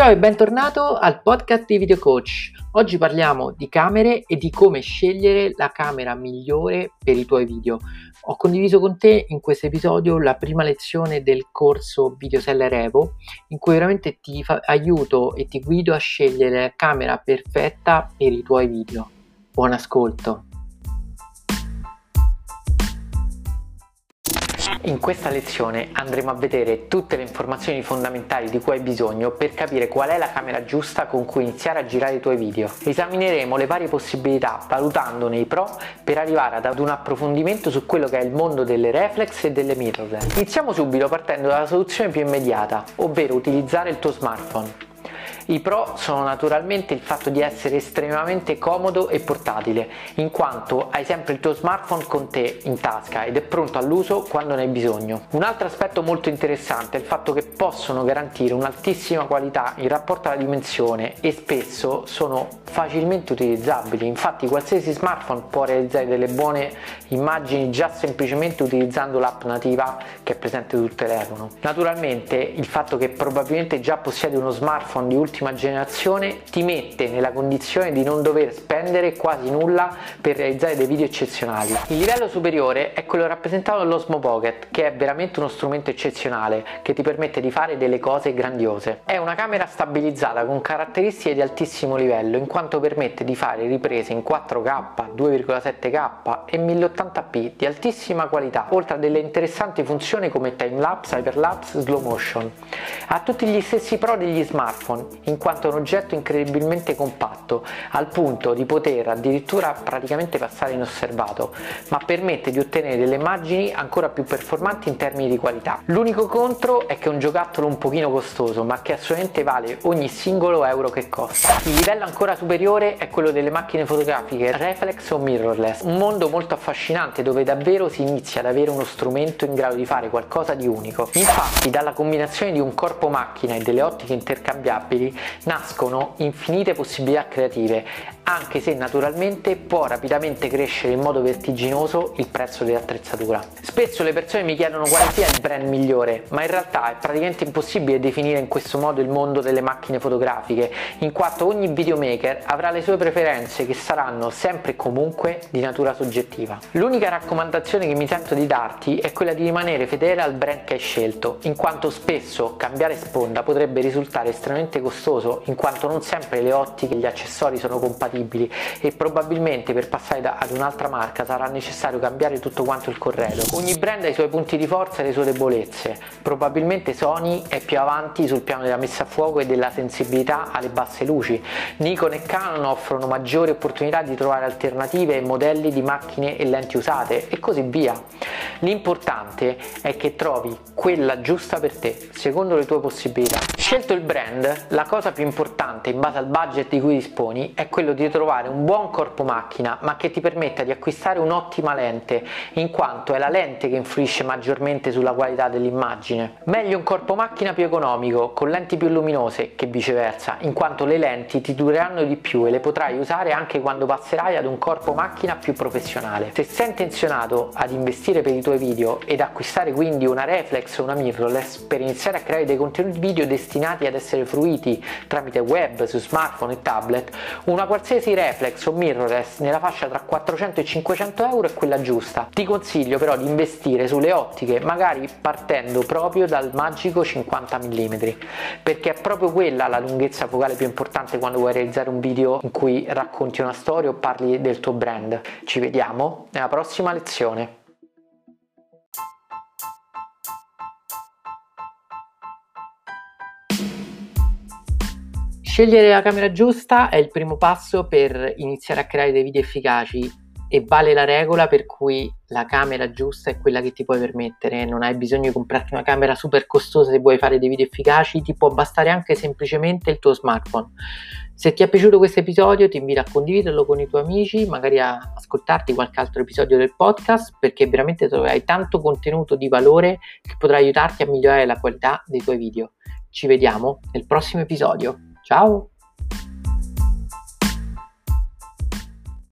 Ciao e bentornato al podcast di Video Coach. Oggi parliamo di camere e di come scegliere la camera migliore per i tuoi video. Ho condiviso con te in questo episodio la prima lezione del corso Video Seller Evo in cui veramente ti fa- aiuto e ti guido a scegliere la camera perfetta per i tuoi video. Buon ascolto! In questa lezione andremo a vedere tutte le informazioni fondamentali di cui hai bisogno per capire qual è la camera giusta con cui iniziare a girare i tuoi video. Esamineremo le varie possibilità valutandone i pro per arrivare ad un approfondimento su quello che è il mondo delle reflex e delle mirrorless. Iniziamo subito partendo dalla soluzione più immediata, ovvero utilizzare il tuo smartphone. I pro sono naturalmente il fatto di essere estremamente comodo e portatile, in quanto hai sempre il tuo smartphone con te in tasca ed è pronto all'uso quando ne hai bisogno. Un altro aspetto molto interessante è il fatto che possono garantire un'altissima qualità in rapporto alla dimensione e spesso sono facilmente utilizzabili. Infatti qualsiasi smartphone può realizzare delle buone immagini già semplicemente utilizzando l'app nativa che è presente sul telefono. Naturalmente il fatto che probabilmente già possiedi uno smartphone di ultima ultima generazione ti mette nella condizione di non dover spendere quasi nulla per realizzare dei video eccezionali. Il livello superiore è quello rappresentato dall'Osmo Pocket, che è veramente uno strumento eccezionale che ti permette di fare delle cose grandiose. È una camera stabilizzata con caratteristiche di altissimo livello, in quanto permette di fare riprese in 4K, 2,7K e 1080p di altissima qualità, oltre a delle interessanti funzioni come timelapse, hyperlapse, slow motion. Ha tutti gli stessi pro degli smartphone, in quanto è un oggetto incredibilmente compatto, al punto di poter addirittura praticamente passare inosservato, ma permette di ottenere delle immagini ancora più performanti in termini di qualità. L'unico contro è che è un giocattolo un pochino costoso, ma che assolutamente vale ogni singolo euro che costa. Il livello ancora superiore è quello delle macchine fotografiche reflex o mirrorless, un mondo molto affascinante dove davvero si inizia ad avere uno strumento in grado di fare qualcosa di unico. Infatti, dalla combinazione di un corpo macchina e delle ottiche intercambiabili nascono infinite possibilità creative anche se naturalmente può rapidamente crescere in modo vertiginoso il prezzo dell'attrezzatura. Spesso le persone mi chiedono quale sia il brand migliore, ma in realtà è praticamente impossibile definire in questo modo il mondo delle macchine fotografiche, in quanto ogni videomaker avrà le sue preferenze che saranno sempre e comunque di natura soggettiva. L'unica raccomandazione che mi sento di darti è quella di rimanere fedele al brand che hai scelto, in quanto spesso cambiare sponda potrebbe risultare estremamente costoso, in quanto non sempre le ottiche e gli accessori sono compatibili e probabilmente per passare da, ad un'altra marca sarà necessario cambiare tutto quanto il corredo. Ogni brand ha i suoi punti di forza e le sue debolezze. Probabilmente Sony è più avanti sul piano della messa a fuoco e della sensibilità alle basse luci. Nikon e Canon offrono maggiori opportunità di trovare alternative e modelli di macchine e lenti usate e così via. L'importante è che trovi quella giusta per te, secondo le tue possibilità. Scelto il brand, la cosa più importante in base al budget di cui disponi è quello di trovare un buon corpo macchina ma che ti permetta di acquistare un'ottima lente in quanto è la lente che influisce maggiormente sulla qualità dell'immagine. Meglio un corpo macchina più economico con lenti più luminose che viceversa in quanto le lenti ti dureranno di più e le potrai usare anche quando passerai ad un corpo macchina più professionale. Se sei intenzionato ad investire per i tuoi video ed acquistare quindi una reflex o una mirrorless per iniziare a creare dei contenuti video destinati ad essere fruiti tramite web, su smartphone e tablet, una qualsiasi reflex o mirrorless nella fascia tra 400 e 500 euro è quella giusta. Ti consiglio però di investire sulle ottiche, magari partendo proprio dal magico 50 mm, perché è proprio quella la lunghezza focale più importante quando vuoi realizzare un video in cui racconti una storia o parli del tuo brand. Ci vediamo nella prossima lezione. Scegliere la camera giusta è il primo passo per iniziare a creare dei video efficaci e vale la regola per cui la camera giusta è quella che ti puoi permettere, non hai bisogno di comprarti una camera super costosa se vuoi fare dei video efficaci, ti può bastare anche semplicemente il tuo smartphone. Se ti è piaciuto questo episodio ti invito a condividerlo con i tuoi amici, magari a ascoltarti qualche altro episodio del podcast perché veramente troverai tanto contenuto di valore che potrà aiutarti a migliorare la qualità dei tuoi video. Ci vediamo nel prossimo episodio. Ciao!